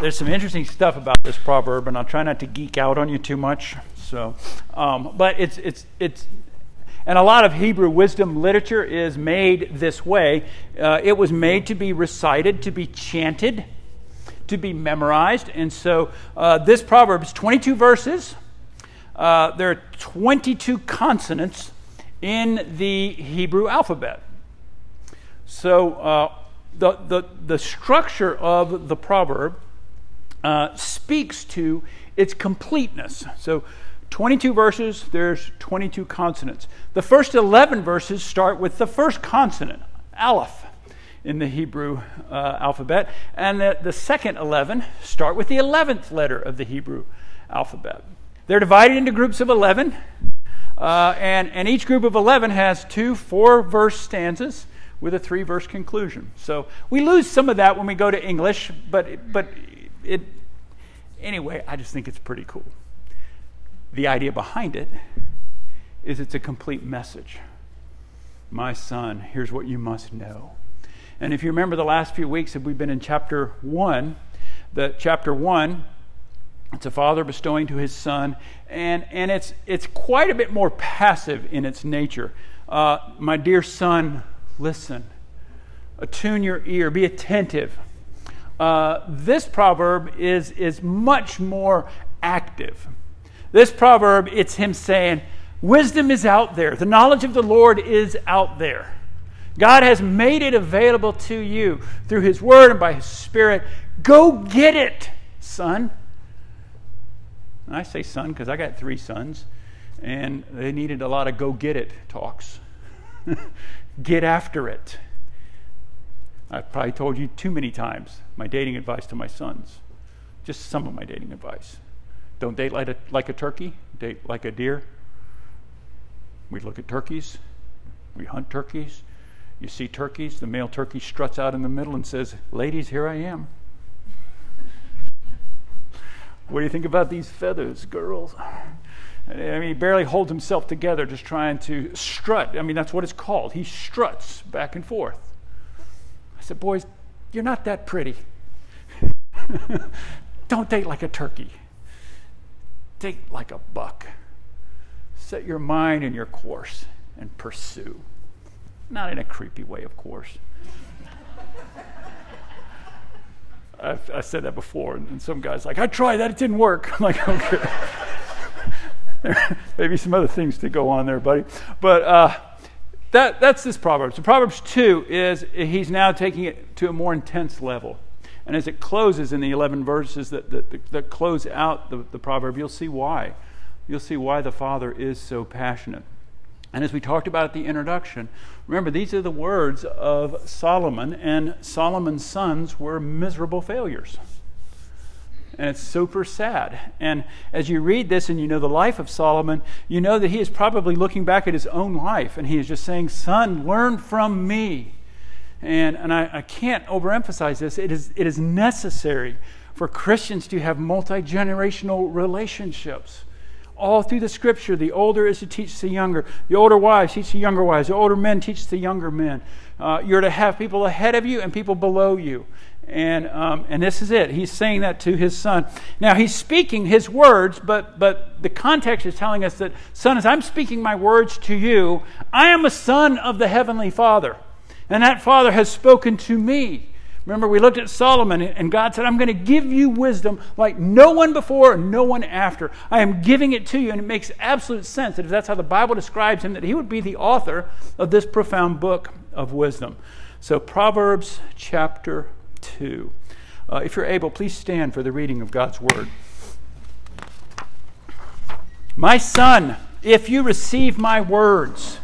there's some interesting stuff about this proverb, and I'll try not to geek out on you too much. So, um, but it's it's it's, and a lot of Hebrew wisdom literature is made this way. Uh, it was made to be recited, to be chanted, to be memorized, and so uh, this proverb is 22 verses. Uh, there are 22 consonants in the Hebrew alphabet. So uh, the, the, the structure of the proverb uh, speaks to its completeness. So 22 verses, there's 22 consonants. The first 11 verses start with the first consonant, aleph, in the Hebrew uh, alphabet, and the, the second 11 start with the 11th letter of the Hebrew alphabet. They're divided into groups of 11, uh, and, and each group of 11 has two four verse stanzas with a three verse conclusion. So we lose some of that when we go to English, but, but it, anyway, I just think it's pretty cool. The idea behind it is it's a complete message. My son, here's what you must know. And if you remember the last few weeks, have we've been in chapter 1, the chapter 1 it's a father bestowing to his son, and, and it's, it's quite a bit more passive in its nature. Uh, my dear son, listen. Attune your ear, be attentive. Uh, this proverb is, is much more active. This proverb, it's him saying, Wisdom is out there, the knowledge of the Lord is out there. God has made it available to you through His Word and by His Spirit. Go get it, son. And I say son because I got three sons, and they needed a lot of go get it talks. get after it. I've probably told you too many times my dating advice to my sons. Just some of my dating advice. Don't date like a, like a turkey, date like a deer. We look at turkeys, we hunt turkeys. You see turkeys, the male turkey struts out in the middle and says, Ladies, here I am. What do you think about these feathers, girls? I mean, he barely holds himself together just trying to strut. I mean, that's what it's called. He struts back and forth. I said, Boys, you're not that pretty. Don't date like a turkey, date like a buck. Set your mind in your course and pursue. Not in a creepy way, of course. I've, I said that before, and some guy's like, I tried that, it didn't work. I'm like, okay. Maybe some other things to go on there, buddy. But uh, that, that's this Proverbs. So Proverbs 2 is he's now taking it to a more intense level. And as it closes in the 11 verses that, that, that close out the, the proverb, you'll see why. You'll see why the Father is so passionate. And as we talked about at the introduction, remember these are the words of Solomon, and Solomon's sons were miserable failures. And it's super sad. And as you read this and you know the life of Solomon, you know that he is probably looking back at his own life and he is just saying, Son, learn from me. And, and I, I can't overemphasize this. It is, it is necessary for Christians to have multi generational relationships all through the scripture, the older is to teach the younger. The older wives teach the younger wives. The older men teach the younger men. Uh, you're to have people ahead of you and people below you. And, um, and this is it. He's saying that to his son. Now, he's speaking his words, but, but the context is telling us that, son, as I'm speaking my words to you, I am a son of the heavenly Father. And that Father has spoken to me. Remember, we looked at Solomon, and God said, I'm going to give you wisdom like no one before and no one after. I am giving it to you. And it makes absolute sense that if that's how the Bible describes him, that he would be the author of this profound book of wisdom. So, Proverbs chapter 2. Uh, if you're able, please stand for the reading of God's word. My son, if you receive my words,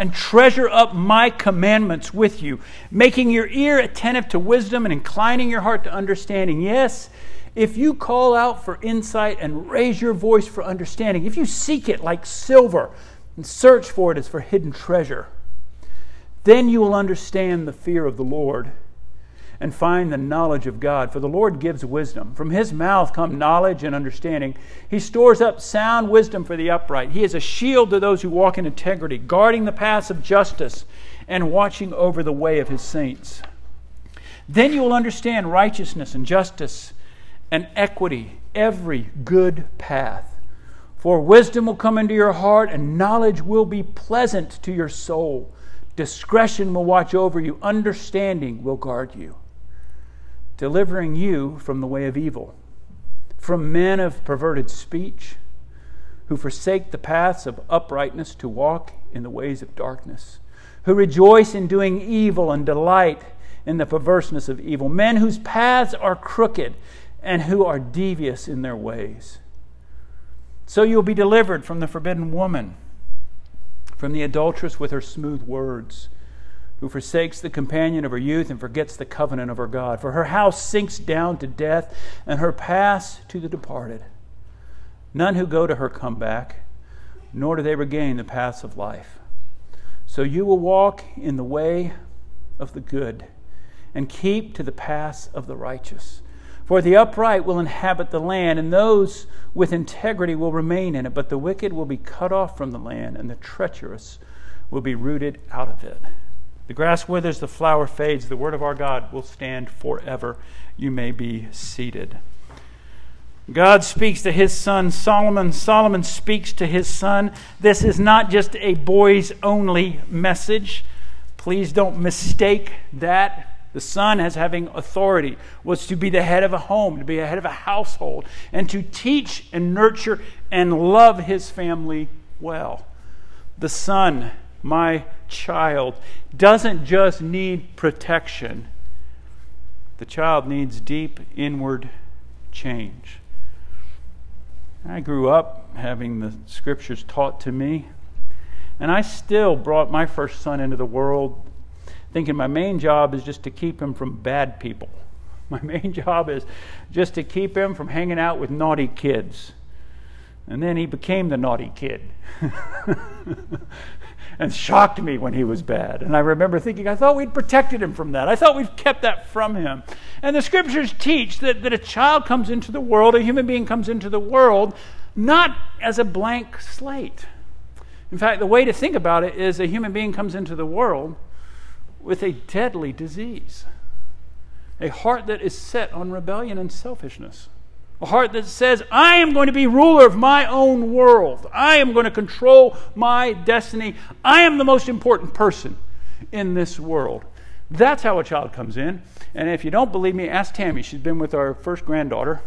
and treasure up my commandments with you, making your ear attentive to wisdom and inclining your heart to understanding. Yes, if you call out for insight and raise your voice for understanding, if you seek it like silver and search for it as for hidden treasure, then you will understand the fear of the Lord and find the knowledge of God. For the Lord gives wisdom. From his mouth come knowledge and understanding. He stores up sound wisdom for the upright. He is a shield to those who walk in integrity, guarding the paths of justice and watching over the way of his saints. Then you will understand righteousness and justice and equity, every good path. For wisdom will come into your heart, and knowledge will be pleasant to your soul. Discretion will watch over you, understanding will guard you, delivering you from the way of evil, from men of perverted speech, who forsake the paths of uprightness to walk in the ways of darkness, who rejoice in doing evil and delight in the perverseness of evil, men whose paths are crooked and who are devious in their ways. So you'll be delivered from the forbidden woman, from the adulteress with her smooth words, who forsakes the companion of her youth and forgets the covenant of her God. For her house sinks down to death, and her paths to the departed. None who go to her come back, nor do they regain the paths of life. So you will walk in the way of the good and keep to the paths of the righteous. For the upright will inhabit the land, and those with integrity will remain in it, but the wicked will be cut off from the land, and the treacherous will be rooted out of it. The grass withers, the flower fades, the word of our God will stand forever. You may be seated. God speaks to his son Solomon. Solomon speaks to his son. This is not just a boys only message. Please don't mistake that. The son, as having authority, was to be the head of a home, to be the head of a household, and to teach and nurture and love his family well. The son, my child, doesn't just need protection, the child needs deep inward change. I grew up having the scriptures taught to me, and I still brought my first son into the world thinking my main job is just to keep him from bad people. My main job is just to keep him from hanging out with naughty kids. And then he became the naughty kid. and shocked me when he was bad. And I remember thinking, I thought we'd protected him from that. I thought we'd kept that from him. And the scriptures teach that, that a child comes into the world, a human being comes into the world, not as a blank slate. In fact, the way to think about it is a human being comes into the world with a deadly disease, a heart that is set on rebellion and selfishness. A heart that says, I am going to be ruler of my own world. I am going to control my destiny. I am the most important person in this world. That's how a child comes in. And if you don't believe me, ask Tammy. She's been with our first granddaughter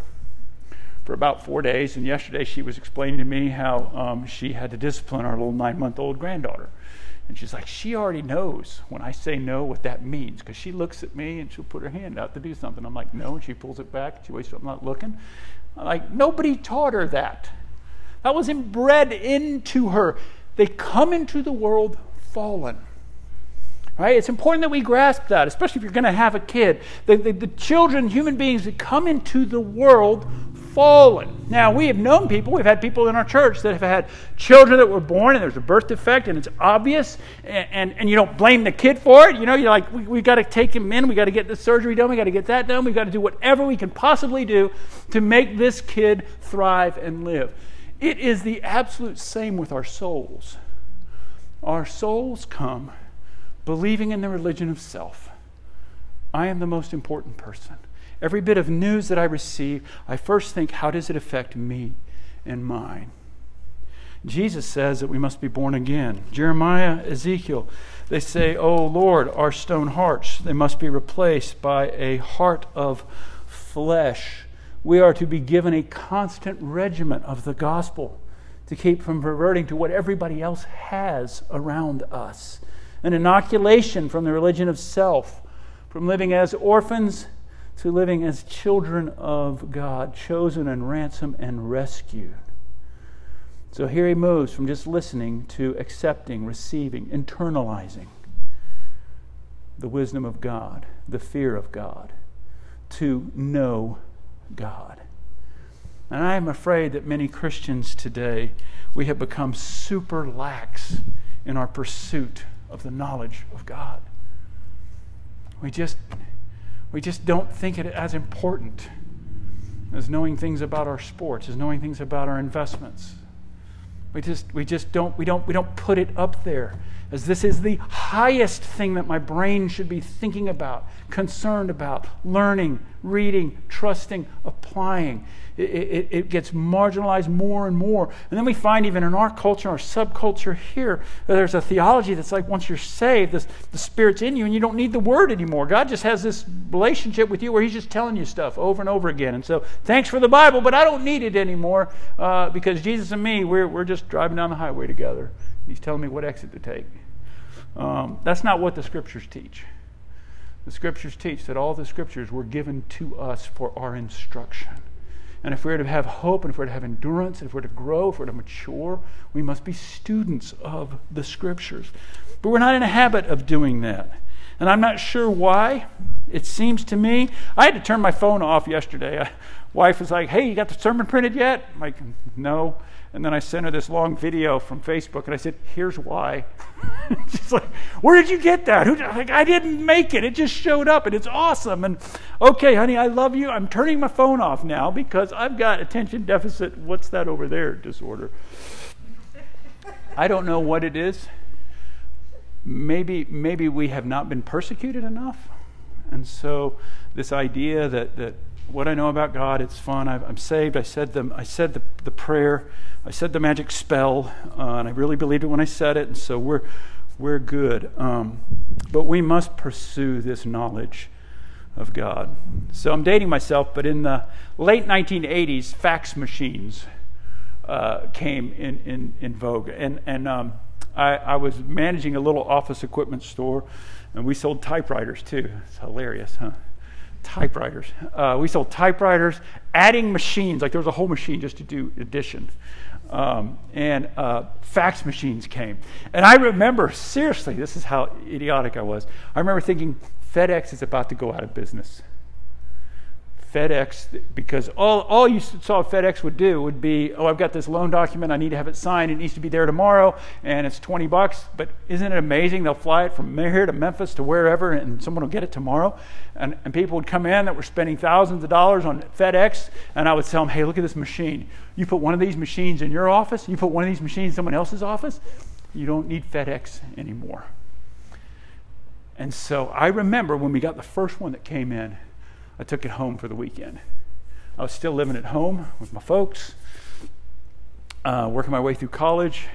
for about four days. And yesterday she was explaining to me how um, she had to discipline our little nine month old granddaughter. And she's like, she already knows when I say no what that means because she looks at me and she'll put her hand out to do something. I'm like, no, and she pulls it back. She waits till I'm not looking. I'm like, nobody taught her that. That was inbred into her. They come into the world fallen. Right? It's important that we grasp that, especially if you're going to have a kid. The, the, the children, human beings that come into the world fallen. Now, we have known people, we've had people in our church that have had children that were born and there's a birth defect and it's obvious and, and, and you don't blame the kid for it. You know, you're like, we, we got to take him in, we got to get the surgery done, we got to get that done, we got to do whatever we can possibly do to make this kid thrive and live. It is the absolute same with our souls. Our souls come believing in the religion of self. I am the most important person. Every bit of news that I receive, I first think, how does it affect me and mine? Jesus says that we must be born again. Jeremiah, Ezekiel, they say, Oh Lord, our stone hearts, they must be replaced by a heart of flesh. We are to be given a constant regiment of the gospel to keep from perverting to what everybody else has around us. An inoculation from the religion of self, from living as orphans to living as children of God, chosen and ransomed and rescued. So here he moves from just listening to accepting, receiving, internalizing the wisdom of God, the fear of God, to know God. And I am afraid that many Christians today, we have become super lax in our pursuit of the knowledge of God. We just we just don't think it as important as knowing things about our sports, as knowing things about our investments. We just, we just don't, we don't, we don't put it up there as this is the highest thing that my brain should be thinking about, concerned about, learning, reading, trusting, applying. It, it, it, gets marginalized more and more. And then we find, even in our culture, our subculture here, there's a theology that's like once you're saved, this, the Spirit's in you and you don't need the Word anymore. God just has this relationship with you where He's just telling you stuff over and over again. And so, thanks for the Bible, but I don't need it anymore uh, because Jesus and me, we're, we're just driving down the highway together. He's telling me what exit to take. Um, that's not what the Scriptures teach. The Scriptures teach that all the Scriptures were given to us for our instruction. And if we're to have hope, and if we're to have endurance, and if we're to grow, if we're to mature, we must be students of the Scriptures. But we're not in a habit of doing that. And I'm not sure why. It seems to me, I had to turn my phone off yesterday. My wife was like, hey, you got the sermon printed yet? I'm like, no. And then I sent her this long video from Facebook, and I said, "Here's why." She's like, "Where did you get that?" Who, like, I didn't make it. It just showed up, and it's awesome. And okay, honey, I love you. I'm turning my phone off now because I've got attention deficit. What's that over there? Disorder. I don't know what it is. Maybe, maybe we have not been persecuted enough, and so this idea that that what I know about God, it's fun. i am saved. I said the I said the, the prayer. I said the magic spell, uh, and I really believed it when I said it, and so we're, we're good. Um, but we must pursue this knowledge of God. So I'm dating myself, but in the late 1980s, fax machines uh, came in, in, in vogue. And, and um, I, I was managing a little office equipment store, and we sold typewriters too. It's hilarious, huh? Typewriters. Uh, we sold typewriters, adding machines, like there was a whole machine just to do addition um, and uh, fax machines came. And I remember, seriously, this is how idiotic I was. I remember thinking, FedEx is about to go out of business. FedEx, because all, all you saw FedEx would do would be, oh, I've got this loan document, I need to have it signed, it needs to be there tomorrow, and it's 20 bucks. But isn't it amazing? They'll fly it from here to Memphis to wherever, and someone will get it tomorrow. And, and people would come in that were spending thousands of dollars on FedEx, and I would tell them, hey, look at this machine. You put one of these machines in your office, you put one of these machines in someone else's office, you don't need FedEx anymore. And so I remember when we got the first one that came in, I took it home for the weekend. I was still living at home with my folks, uh, working my way through college.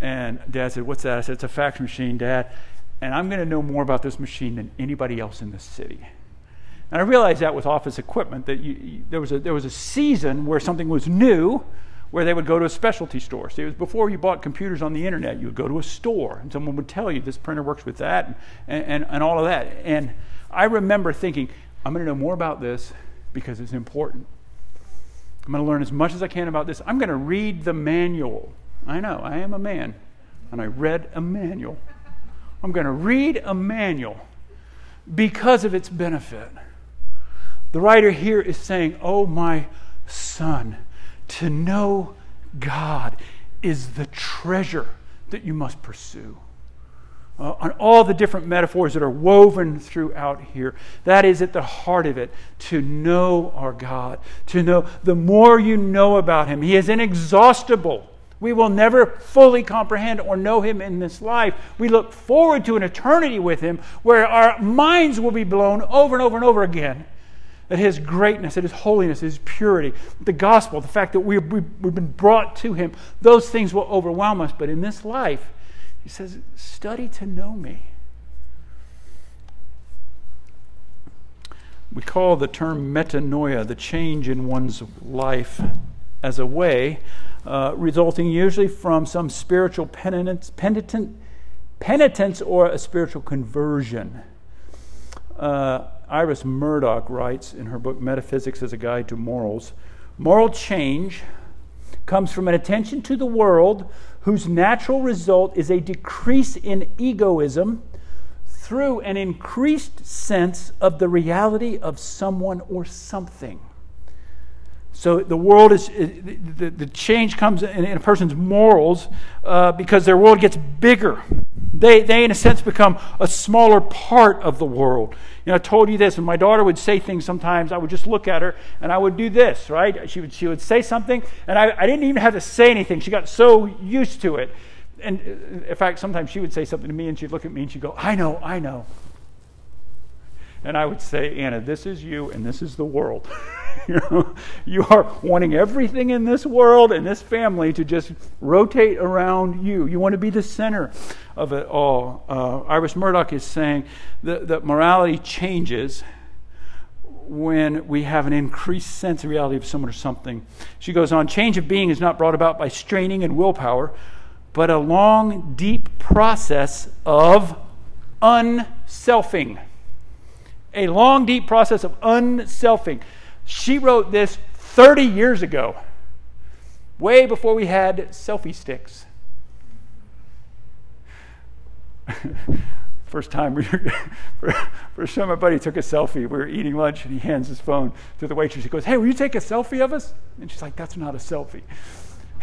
And dad said, What's that? I said, It's a fax machine, dad. And I'm going to know more about this machine than anybody else in the city. And I realized that with office equipment, that you, you, there, was a, there was a season where something was new, where they would go to a specialty store. See, it was before you bought computers on the internet. You would go to a store, and someone would tell you this printer works with that, and, and, and all of that. And I remember thinking, I'm going to know more about this because it's important. I'm going to learn as much as I can about this. I'm going to read the manual. I know, I am a man, and I read a manual. I'm going to read a manual because of its benefit. The writer here is saying, Oh, my son, to know God is the treasure that you must pursue uh, on all the different metaphors that are woven throughout here. That is at the heart of it to know our God, to know the more you know about Him. He is inexhaustible. We will never fully comprehend or know Him in this life. We look forward to an eternity with Him where our minds will be blown over and over and over again at His greatness, at His holiness, His purity, the gospel, the fact that we've, we've been brought to Him. Those things will overwhelm us. But in this life, he says, Study to know me. We call the term metanoia the change in one's life as a way, uh, resulting usually from some spiritual penitence, penitent, penitence or a spiritual conversion. Uh, Iris Murdoch writes in her book Metaphysics as a Guide to Morals Moral change comes from an attention to the world whose natural result is a decrease in egoism through an increased sense of the reality of someone or something. So the world is, the, change comes in, in a person's morals uh, because their world gets bigger. They, they, in a sense, become a smaller part of the world. You know, I told you this, and my daughter would say things sometimes. I would just look at her and I would do this, right? She would, she would say something, and I, I didn't even have to say anything. She got so used to it. and uh, in fact, sometimes she would say something to me and she'd look at me and she'd go, I know, I know. And I would say, Anna, this is you and this is the world. you, are wanting everything in this world and this family to just rotate around you. You want to be the center of it all. Uh, Iris Murdoch is saying that, that morality changes when we have an increased sense of reality of someone or something. She goes on change of being is not brought about by straining and willpower, but a long, deep process of unselfing. A long, deep process of unselfing. She wrote this 30 years ago, way before we had selfie sticks. First time we were, first time my buddy took a selfie. We were eating lunch and he hands his phone to the waitress. He goes, Hey, will you take a selfie of us? And she's like, That's not a selfie.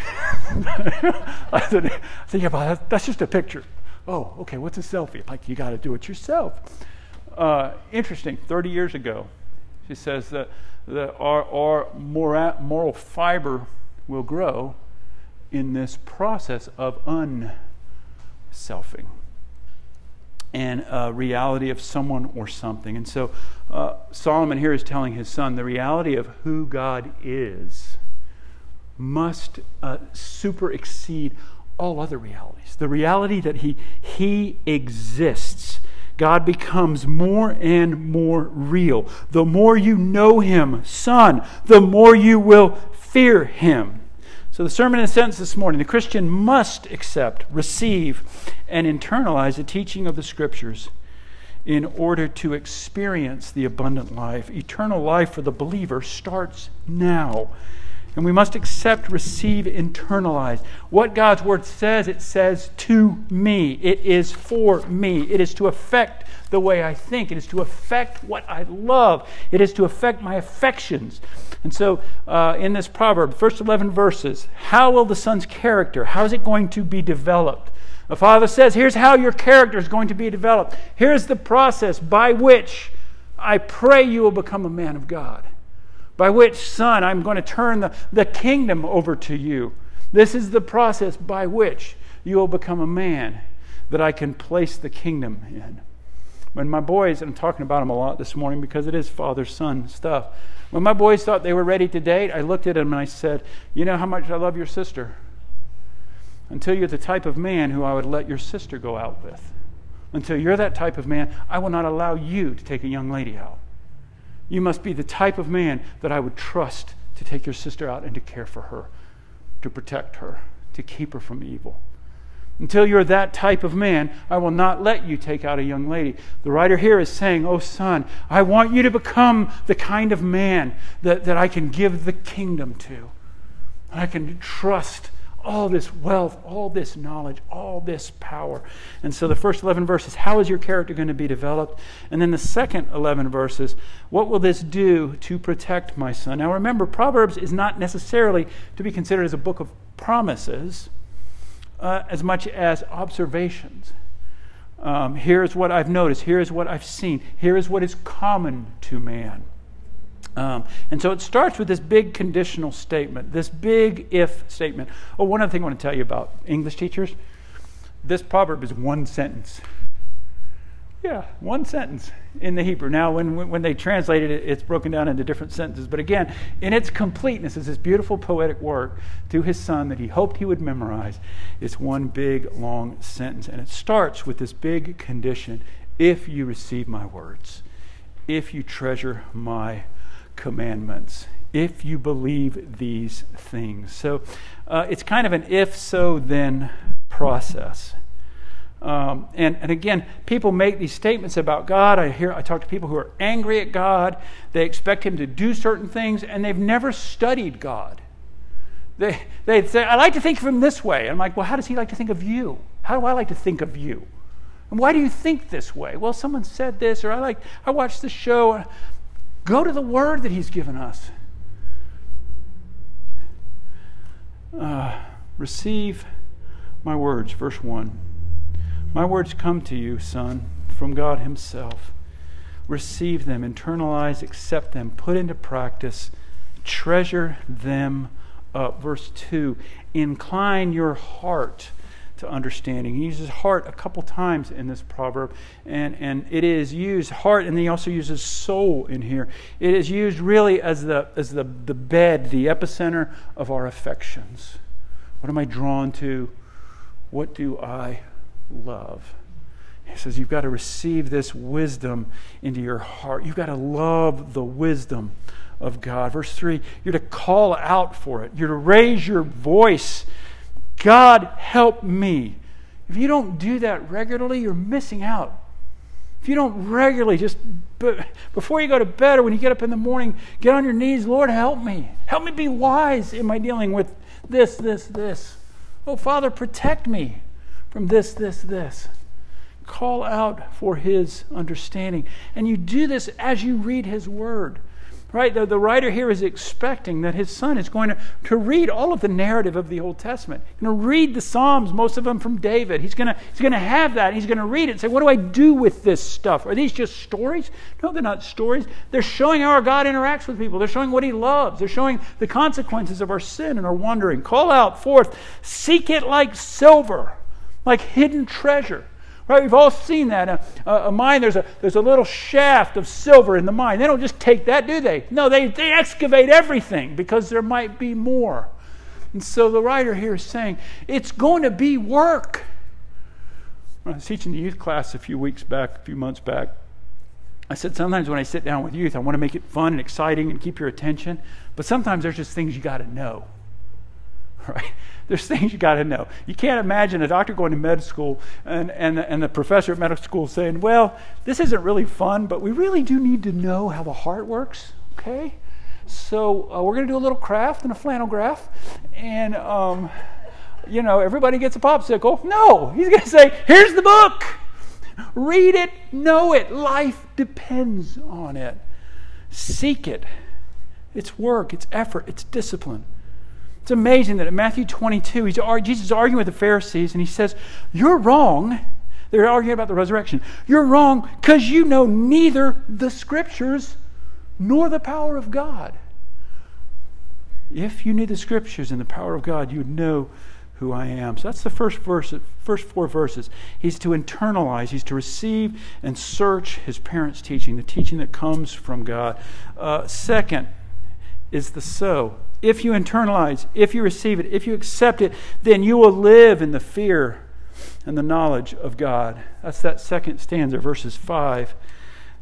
I said, I said, Yeah, but that's just a picture. Oh, okay, what's a selfie? Like, you got to do it yourself. Uh, interesting, 30 years ago, she says that, that our, our moral, fiber will grow in this process of unselfing and a reality of someone or something. And so uh, Solomon here is telling his son the reality of who God is must uh, super exceed all other realities. The reality that he, he exists. God becomes more and more real. The more you know Him, son, the more you will fear Him. So, the sermon in a sentence this morning the Christian must accept, receive, and internalize the teaching of the Scriptures in order to experience the abundant life. Eternal life for the believer starts now. And we must accept, receive, internalize. What God's Word says, it says to me. It is for me. It is to affect the way I think. It is to affect what I love. It is to affect my affections. And so, uh, in this proverb, first 11 verses, how will the son's character, how is it going to be developed? The father says, here's how your character is going to be developed. Here's the process by which I pray you will become a man of God by which, son, I'm going to turn the, the kingdom over to you. This is the process by which you will become a man that I can place the kingdom in. When my boys, and I'm talking about them a lot this morning because it is father son stuff. When my boys thought they were ready to date, I looked at them and I said, You know how much I love your sister? Until you're the type of man who I would let your sister go out with. Until you're that type of man, I will not allow you to take a young lady out. You must be the type of man that I would trust to take your sister out and to care for her, to protect her, to keep her from evil. Until you're that type of man, I will not let you take out a young lady. The writer here is saying, Oh, son, I want you to become the kind of man that, that I can give the kingdom to. I can trust all this wealth, all this knowledge, all this power. And so the first 11 verses, how is your character going to be developed? And then the second 11 verses, what will this do to protect my son? Now remember, Proverbs is not necessarily to be considered as a book of promises uh, as much as observations. Um, here's what I've noticed. Here's what I've seen. Here is what is common to man. Um, and so it starts with this big conditional statement, this big if statement. Oh, one other thing I want to tell you about English teachers this proverb is one sentence. Yeah, one sentence in the Hebrew. Now, when, when they translated it, it's broken down into different sentences. But again, in its completeness, is this beautiful poetic work to his son that he hoped he would memorize. It's one big, long sentence. And it starts with this big condition if you receive my words, if you treasure my commandments if you believe these things. So uh, it's kind of an if so then process. Um, and, and again, people make these statements about God. I hear I talk to people who are angry at God. They expect Him to do certain things, and they've never studied God. They they say, "I like to think of Him this way." And I'm like, "Well, how does He like to think of you? How do I like to think of you? And why do you think this way?" Well, someone said this, or I like I watched the show. Go to the word that He's given us. Uh, receive my words, verse 1. My words come to you, son, from God Himself. Receive them, internalize, accept them, put into practice, treasure them up. Verse 2 Incline your heart to understanding. He uses heart a couple times in this proverb, and, and it is used heart, and he also uses soul in here. It is used really as the as the, the bed, the epicenter of our affections. What am I drawn to? What do I love? He says, You've got to receive this wisdom into your heart. You've got to love the wisdom of God. Verse 3 you're to call out for it, you're to raise your voice. God, help me. If you don't do that regularly, you're missing out. If you don't regularly, just before you go to bed or when you get up in the morning, get on your knees, Lord, help me. Help me be wise in my dealing with this, this, this. Oh, Father, protect me from this, this, this. Call out for His understanding. And you do this as you read His Word. Right? The, the writer here is expecting that his son is going to, to read all of the narrative of the Old Testament. He's going to read the Psalms, most of them from David. He's going to, he's going to have that. He's going to read it and say, What do I do with this stuff? Are these just stories? No, they're not stories. They're showing how our God interacts with people. They're showing what he loves. They're showing the consequences of our sin and our wandering. Call out forth, seek it like silver, like hidden treasure. Right? We've all seen that. A, a, mine, there's a, there's a little shaft of silver in the mine. They don't just take that, do they? No, they, they excavate everything because there might be more. And so the writer here is saying, it's going to be work. I was teaching the youth class a few weeks back, a few months back. I said, sometimes when I sit down with youth, I want to make it fun and exciting and keep your attention. But sometimes there's just things you got to know. Right? There's things you got to know. You can't imagine a doctor going to med school and, and, and the professor at medical school saying, Well, this isn't really fun, but we really do need to know how the heart works, okay? So uh, we're going to do a little craft and a flannel graph. And, um, you know, everybody gets a popsicle. No, he's going to say, Here's the book. Read it, know it. Life depends on it. Seek it. It's work, it's effort, it's discipline. It's amazing that in Matthew 22, he's, Jesus is arguing with the Pharisees, and he says, You're wrong. They're arguing about the resurrection. You're wrong because you know neither the scriptures nor the power of God. If you knew the scriptures and the power of God, you would know who I am. So that's the first verse, first four verses. He's to internalize, he's to receive and search his parents' teaching, the teaching that comes from God. Uh, second is the so if you internalize, if you receive it, if you accept it, then you will live in the fear and the knowledge of God. That's that second stanza, verses 5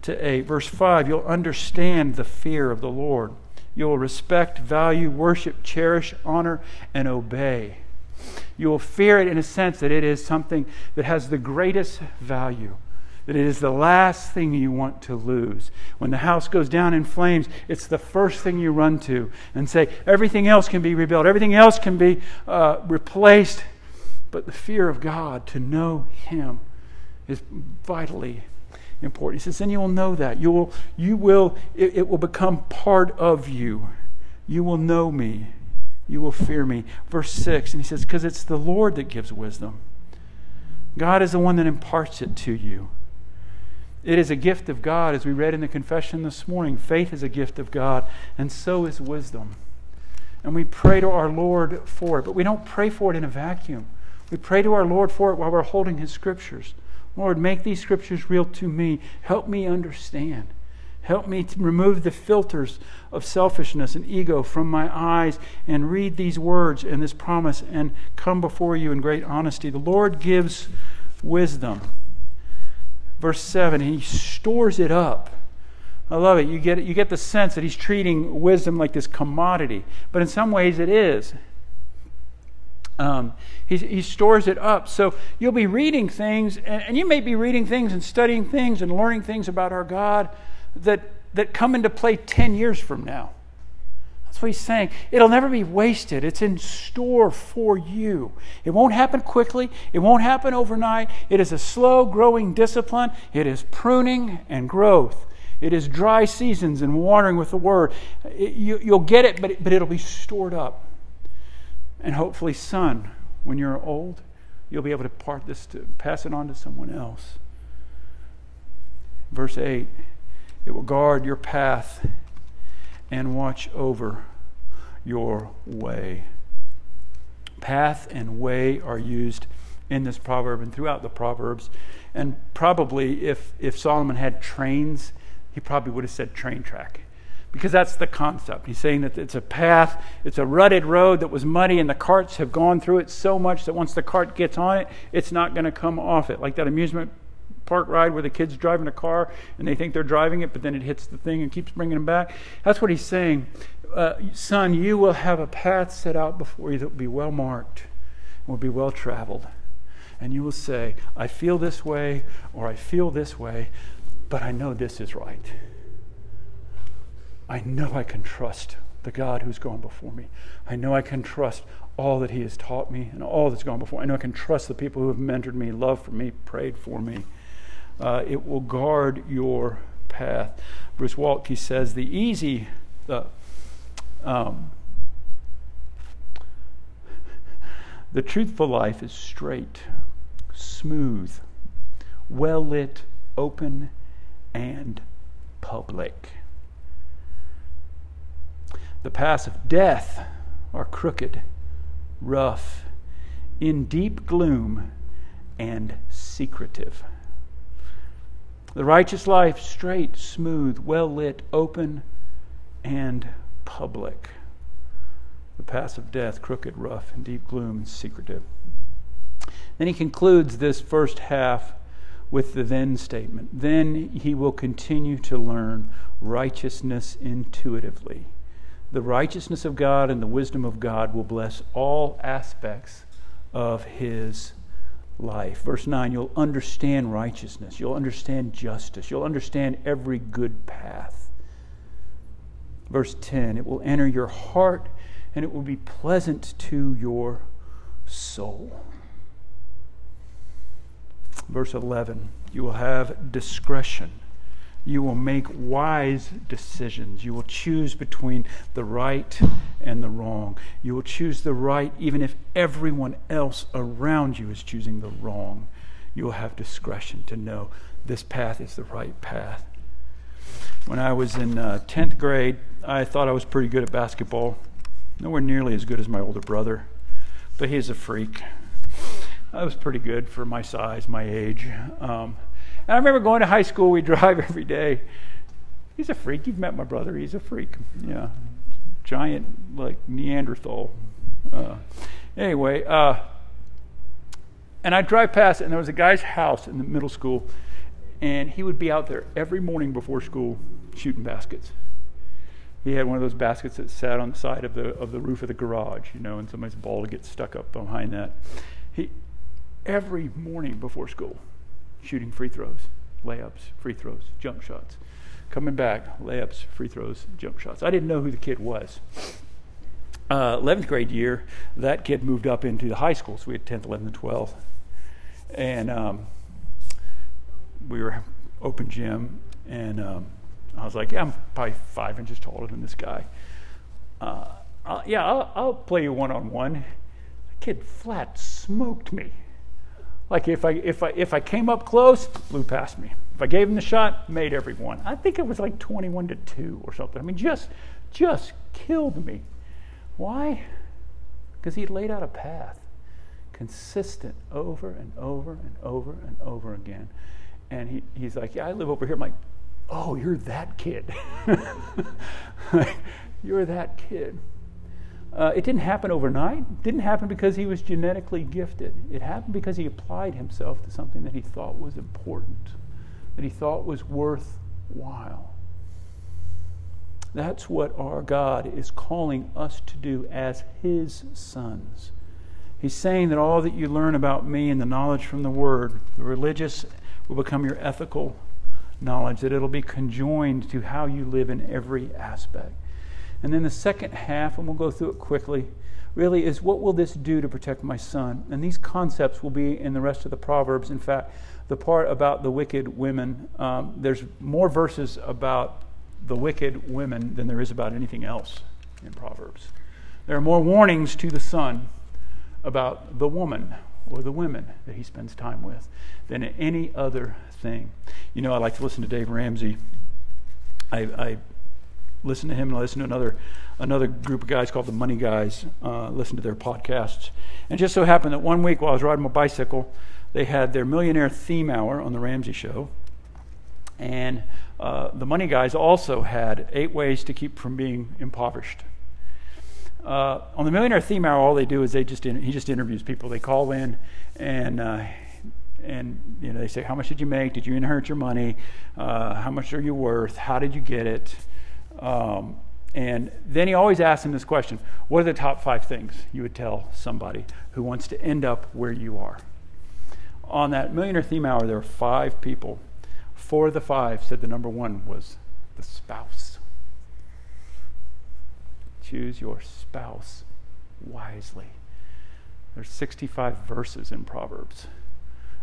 to 8. Verse 5 you'll understand the fear of the Lord. You will respect, value, worship, cherish, honor, and obey. You will fear it in a sense that it is something that has the greatest value that it is the last thing you want to lose. When the house goes down in flames, it's the first thing you run to and say, everything else can be rebuilt, everything else can be uh, replaced. But the fear of God, to know Him, is vitally important. He says, then you will know that. You will, you will, it, it will become part of you. You will know me. You will fear me. Verse 6, and he says, because it's the Lord that gives wisdom. God is the one that imparts it to you. It is a gift of God, as we read in the confession this morning. Faith is a gift of God, and so is wisdom. And we pray to our Lord for it, but we don't pray for it in a vacuum. We pray to our Lord for it while we're holding His scriptures. Lord, make these scriptures real to me. Help me understand. Help me to remove the filters of selfishness and ego from my eyes and read these words and this promise and come before you in great honesty. The Lord gives wisdom verse 7, he stores it up. I love it. You get, you get the sense that he's treating wisdom like this commodity, but in some ways it is. Um, he, he stores it up. So you'll be reading things, and, and you may be reading things and studying things and learning things about our God that, that come into play 10 years from now. That's what he's saying. It'll never be wasted. It's in store for you. It won't happen quickly, it won't happen overnight. It is a slow growing discipline, it is pruning and growth. It is dry seasons and watering with the word. It, you, will get it but, it, but it'll be stored up. And hopefully, son, when you're old, you'll be able to part this to pass it on to someone else. Verse 8 it will guard your path and watch over your way. Path and way are used in this proverb and throughout the Proverbs. And probably if, if Solomon had trains, he probably would have said train track because that's the concept. He's saying that it's a path, it's a rutted road that was muddy, and the carts have gone through it so much that once the cart gets on it, it's not going to come off it. Like that amusement park ride where the kid's driving a car and they think they're driving it, but then it hits the thing and keeps bringing them back. That's what he's saying. Uh, son, you will have a path set out before you that will be well marked, and will be well traveled. And you will say, I feel this way, or I feel this way, but I know this is right. I know I can trust the God who's gone before me. I know I can trust all that He has taught me and all that's gone before. I know I can trust the people who have mentored me, loved for me, prayed for me. Uh, it will guard your path. Bruce Waltke says the easy, uh, um, the truthful life is straight, smooth, well lit, open, and public. The paths of death are crooked, rough, in deep gloom, and secretive. The righteous life, straight, smooth, well lit, open, and public. The path of death, crooked, rough, in deep gloom, and secretive. Then he concludes this first half with the then statement. Then he will continue to learn righteousness intuitively the righteousness of God and the wisdom of God will bless all aspects of his life. Verse 9, you'll understand righteousness, you'll understand justice, you'll understand every good path. Verse 10, it will enter your heart and it will be pleasant to your soul. Verse 11, you will have discretion you will make wise decisions. You will choose between the right and the wrong. You will choose the right even if everyone else around you is choosing the wrong. You will have discretion to know this path is the right path. When I was in uh, 10th grade, I thought I was pretty good at basketball. Nowhere nearly as good as my older brother, but he's a freak. I was pretty good for my size, my age. Um, and I remember going to high school, we drive every day. He's a freak. You've met my brother. He's a freak. Yeah. Giant, like Neanderthal. Uh, anyway, uh, and I'd drive past and there was a guy's house in the middle school, and he would be out there every morning before school shooting baskets. He had one of those baskets that sat on the side of the of the roof of the garage, you know, and somebody's ball would get stuck up behind that. He every morning before school, shooting free throws, layups, free throws, jump shots. Coming back, layups, free throws, jump shots. I didn't know who the kid was. Uh, 11th grade year, that kid moved up into the high school, so we had 10th, 11th, and 12th. And um, we were open gym, and um, I was like, yeah, I'm probably five inches taller than this guy. Uh, I'll, yeah, I'll, I'll play you one on one. The kid flat smoked me. Like if I if I if I came up close, blew past me. If I gave him the shot, made every one. I think it was like 21 to 2 or something. I mean, just just killed me. Why? Because he laid out a path, consistent over and over and over and over again. And he, he's like, Yeah, I live over here. I'm like, Oh, you're that kid. you're that kid. Uh, it didn't happen overnight. It didn't happen because he was genetically gifted. It happened because he applied himself to something that he thought was important, that he thought was worthwhile. That's what our God is calling us to do as his sons. He's saying that all that you learn about me and the knowledge from the Word, the religious, will become your ethical knowledge, that it'll be conjoined to how you live in every aspect. And then the second half, and we'll go through it quickly, really is what will this do to protect my son? And these concepts will be in the rest of the Proverbs. In fact, the part about the wicked women, um, there's more verses about the wicked women than there is about anything else in Proverbs. There are more warnings to the son about the woman or the women that he spends time with than any other thing. You know, I like to listen to Dave Ramsey. I, I listen to him and I listen to another another group of guys called the Money Guys. Uh, listen to their podcasts. And just so happened that one week while I was riding my bicycle, they had their millionaire theme hour on the Ramsey Show, and uh, the Money Guys also had eight ways to keep from being impoverished. Uh, on the Millionaire Theme Hour, all they do is they just he just interviews people. They call in and uh, and you know they say how much did you make? Did you inherit your money? Uh, how much are you worth? How did you get it? Um, and then he always asks them this question: What are the top five things you would tell somebody who wants to end up where you are? On that Millionaire Theme Hour, there were five people. Four of the five said the number one was the spouse. Choose your spouse wisely. There's 65 verses in Proverbs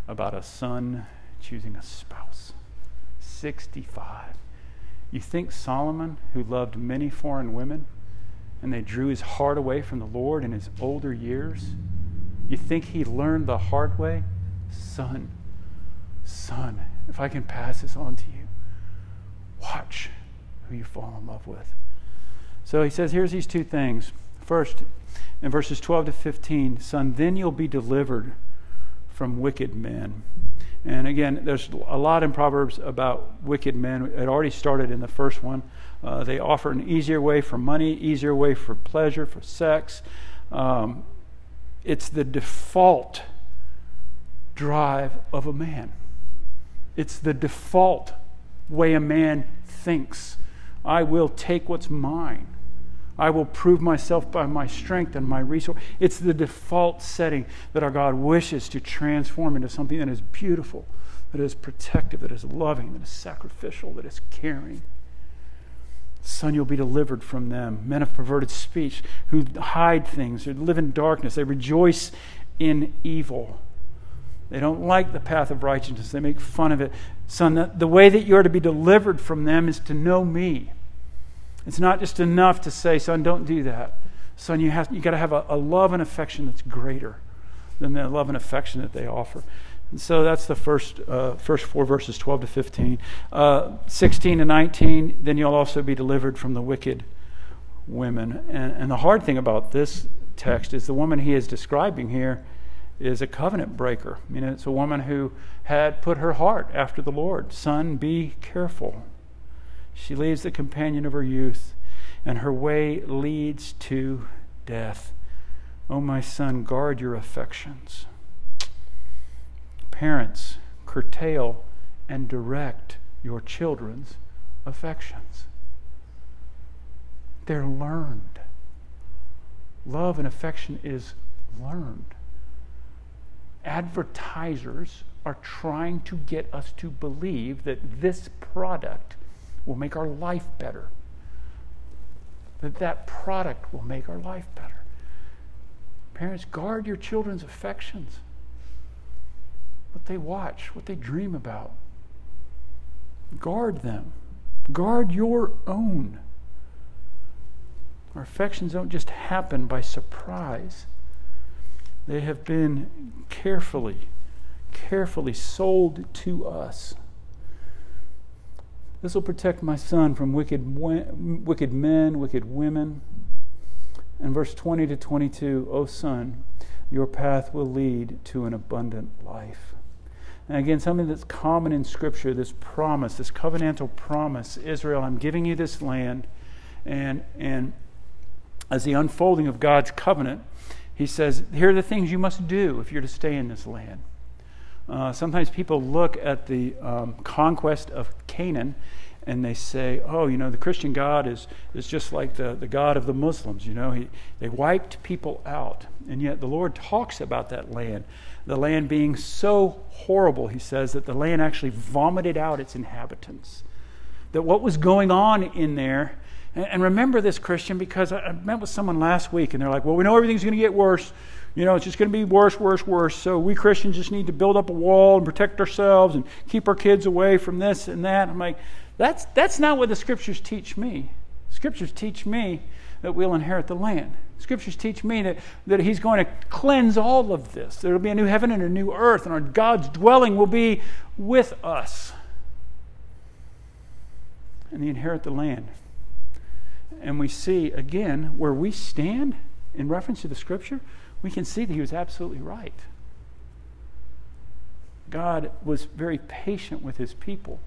about a son choosing a spouse. 65. You think Solomon, who loved many foreign women, and they drew his heart away from the Lord in his older years, you think he learned the hard way? Son, son, if I can pass this on to you, watch who you fall in love with. So he says, here's these two things. First, in verses 12 to 15, son, then you'll be delivered from wicked men. And again, there's a lot in Proverbs about wicked men. It already started in the first one. Uh, they offer an easier way for money, easier way for pleasure, for sex. Um, it's the default drive of a man. It's the default way a man thinks. I will take what's mine. I will prove myself by my strength and my resource. It's the default setting that our God wishes to transform into something that is beautiful, that is protective, that is loving, that is sacrificial, that is caring. Son, you'll be delivered from them. Men of perverted speech who hide things, who live in darkness, they rejoice in evil. They don't like the path of righteousness, they make fun of it. Son, the, way that you're to be delivered from them is to know me it's not just enough to say, son, don't do that. Son, you have you got to have a, a, love and affection that's greater than the love and affection that they offer. And so that's the first uh, first four verses, 12 to 15. Uh, 16 to 19, then you'll also be delivered from the wicked women. And, and the hard thing about this text is the woman he is describing here is a covenant breaker. I mean, it's a woman who had put her heart after the Lord. Son, be careful. She leaves the companion of her youth, and her way leads to death. O oh, my son, guard your affections. Parents, curtail and direct your children's affections. They're learned. Love and affection is learned. Advertisers are trying to get us to believe that this product will make our life better. That that product will make our life better. Parents, guard your children's affections. What they watch, what they dream about. Guard them. Guard your own. Our affections don't just happen by surprise. They have been carefully, carefully sold to us this will protect my son from wicked, wicked men, wicked women. And verse 20 to 22, O son, your path will lead to an abundant life. And again, something that's common in Scripture, this promise, this covenantal promise Israel, I'm giving you this land. And, and as the unfolding of God's covenant, he says, Here are the things you must do if you're to stay in this land. Uh, sometimes people look at the um, conquest of Canaan and they say, oh, you know, the Christian God is, is just like the, the God of the Muslims. You know, he, they wiped people out. And yet the Lord talks about that land. The land being so horrible, he says, that the land actually vomited out its inhabitants. That what was going on in there, and, and remember this, Christian, because I, I met with someone last week and they're like, well, we know everything's going to get worse. You know, it's just going to be worse, worse, worse. So we Christians just need to build up a wall and protect ourselves and keep our kids away from this and that. I'm like, that's, that's not what the scriptures teach me. Scriptures teach me that we'll inherit the land. Scriptures teach me that, that He's going to cleanse all of this. There will be a new heaven and a new earth, and our God's dwelling will be with us. And they inherit the land. and we see again where we stand in reference to the scripture, we can see that he was absolutely right. God was very patient with his people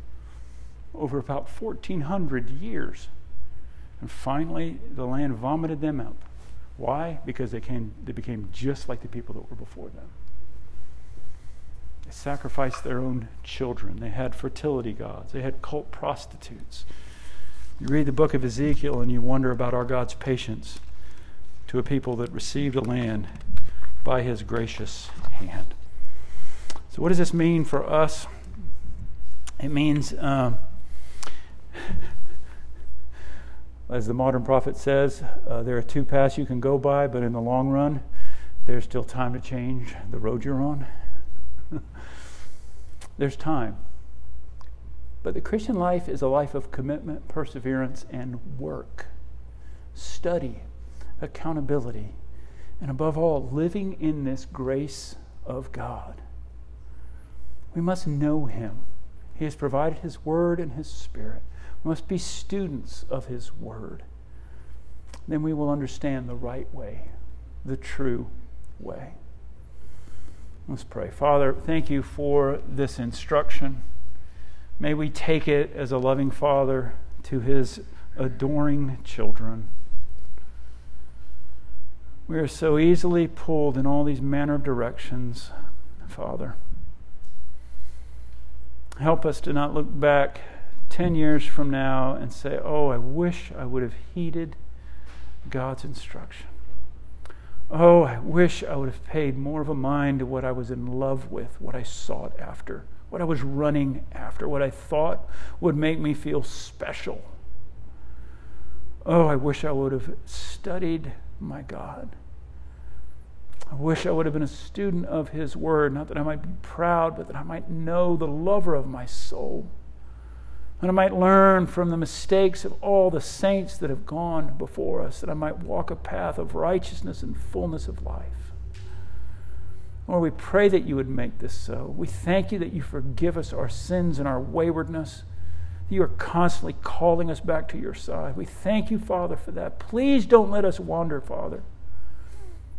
over about 1,400 years. And finally, the land vomited them out. Why? Because they, came, they became just like the people that were before them. They sacrificed their own children. They had fertility gods. They had cult prostitutes. You read the book of Ezekiel and you wonder about our God's patience to a people that received a land by his gracious hand. So, what does this mean for us? It means, um, as the modern prophet says, uh, there are two paths you can go by, but in the long run, there's still time to change the road you're on. there's time. But the Christian life is a life of commitment, perseverance, and work, study, accountability, and above all, living in this grace of God. We must know Him. He has provided His Word and His Spirit. We must be students of His Word. Then we will understand the right way, the true way. Let's pray. Father, thank you for this instruction. May we take it as a loving Father to His adoring children. We are so easily pulled in all these manner of directions, Father. Help us to not look back 10 years from now and say, oh, I wish I would have heeded God's instruction. Oh, I wish I would have paid more of a mind to what I was in love with, what I sought after, what I was running after, what I thought would make me feel special. Oh, I wish I would have studied my God. I wish I would have been a student of His Word, not that I might be proud, but that I might know the lover of my soul. And I might learn from the mistakes of all the saints that have gone before us, that I might walk a path of righteousness and fullness of life. Lord, we pray that you would make this so. We thank you that you forgive us our sins and our waywardness. You are constantly calling us back to your side. We thank you, Father, for that. Please don't let us wander, Father.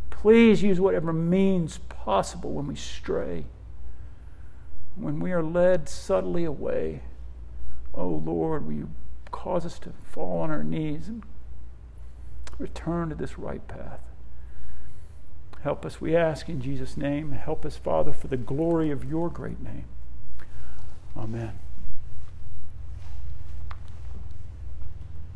Please use whatever means possible when we stray, when we are led subtly away. Oh Lord, will you cause us to fall on our knees and return to this right path? Help us, we ask in Jesus' name. Help us, Father, for the glory of your great name. Amen.